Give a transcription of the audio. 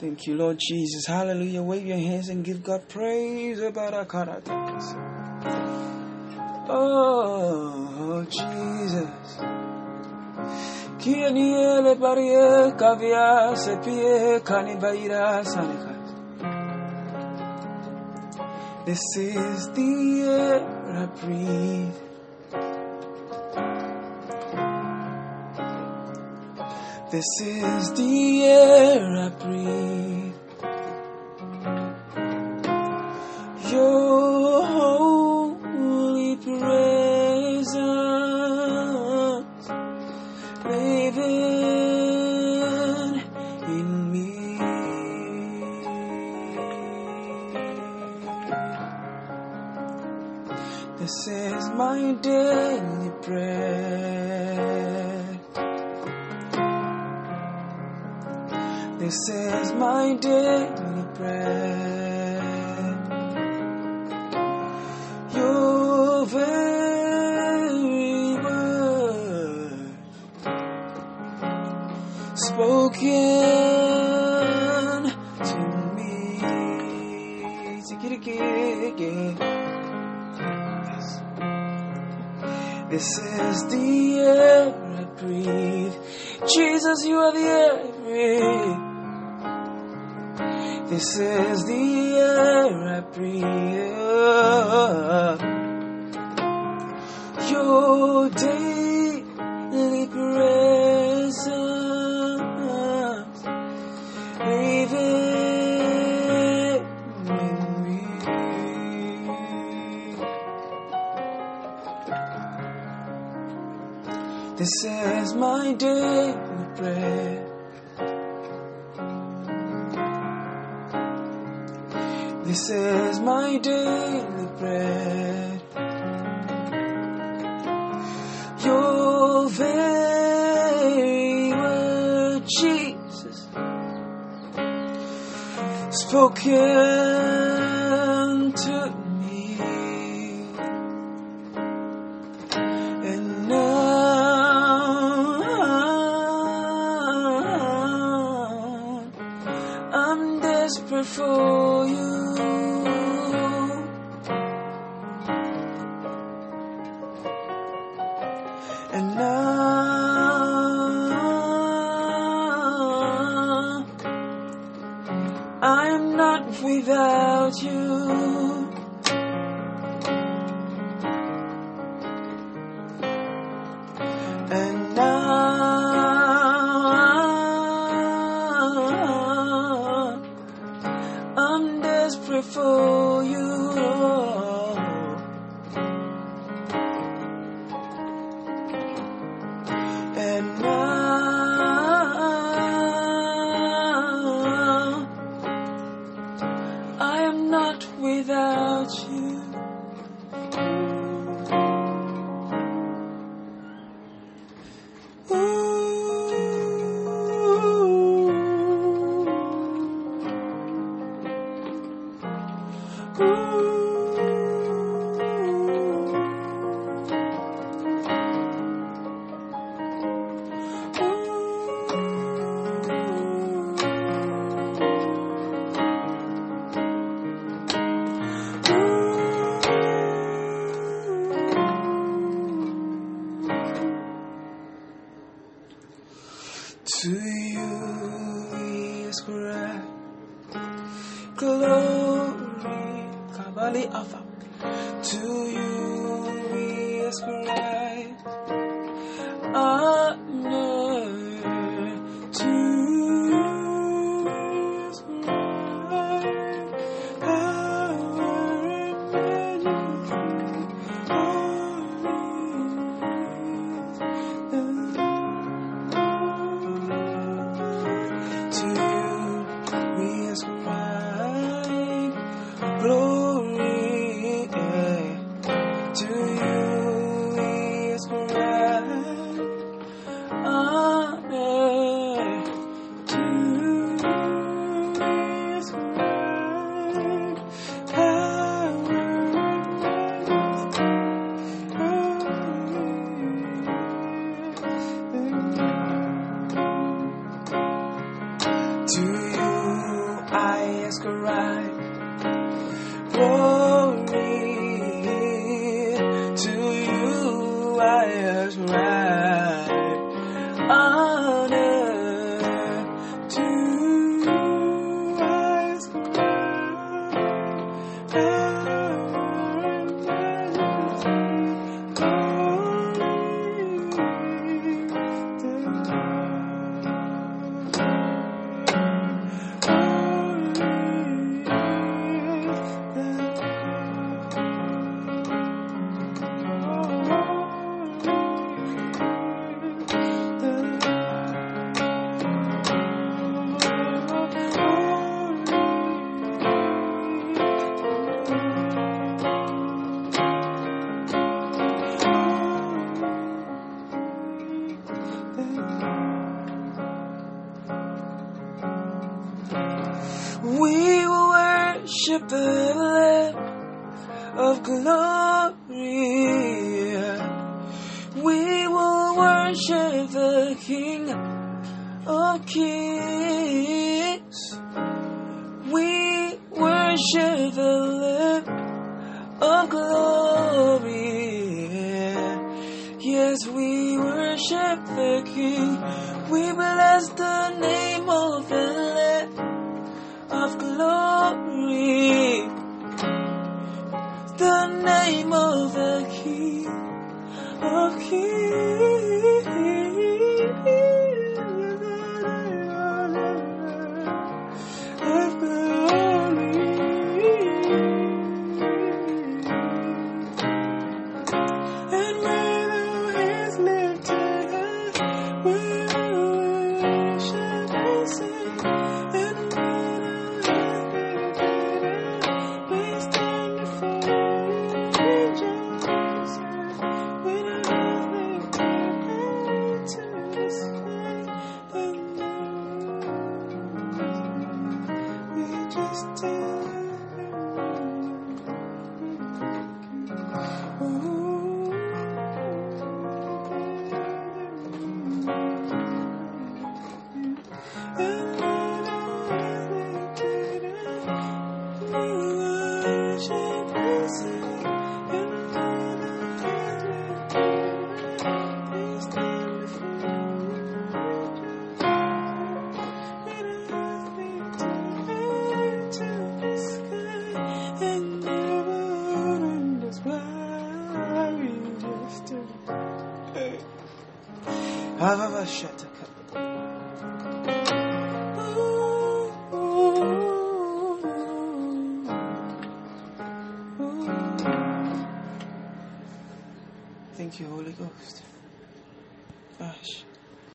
Thank you, Lord Jesus. Hallelujah. Wave your hands and give God praise. Oh, Jesus. Kavia sepie kanibaira sanika. This is the air I breathe. This is the air I breathe. This is my daily bread. This is my daily bread. Your very word spoken to me. This is the air I breathe. Jesus, you are the air I breathe. This is the air I breathe. Your daily This is my daily bread. This is my daily bread. Your very word, Jesus, spoken you. 情。To you we ascribe honor. To ascribe power and majesty. To worship the Lamb of glory. We will worship the King of kings. We worship the Lamb of glory. Yes, we worship the King. We bless the name of the Lamb of glory. The name of the King of kings. Just tell Thank you, Holy Ghost.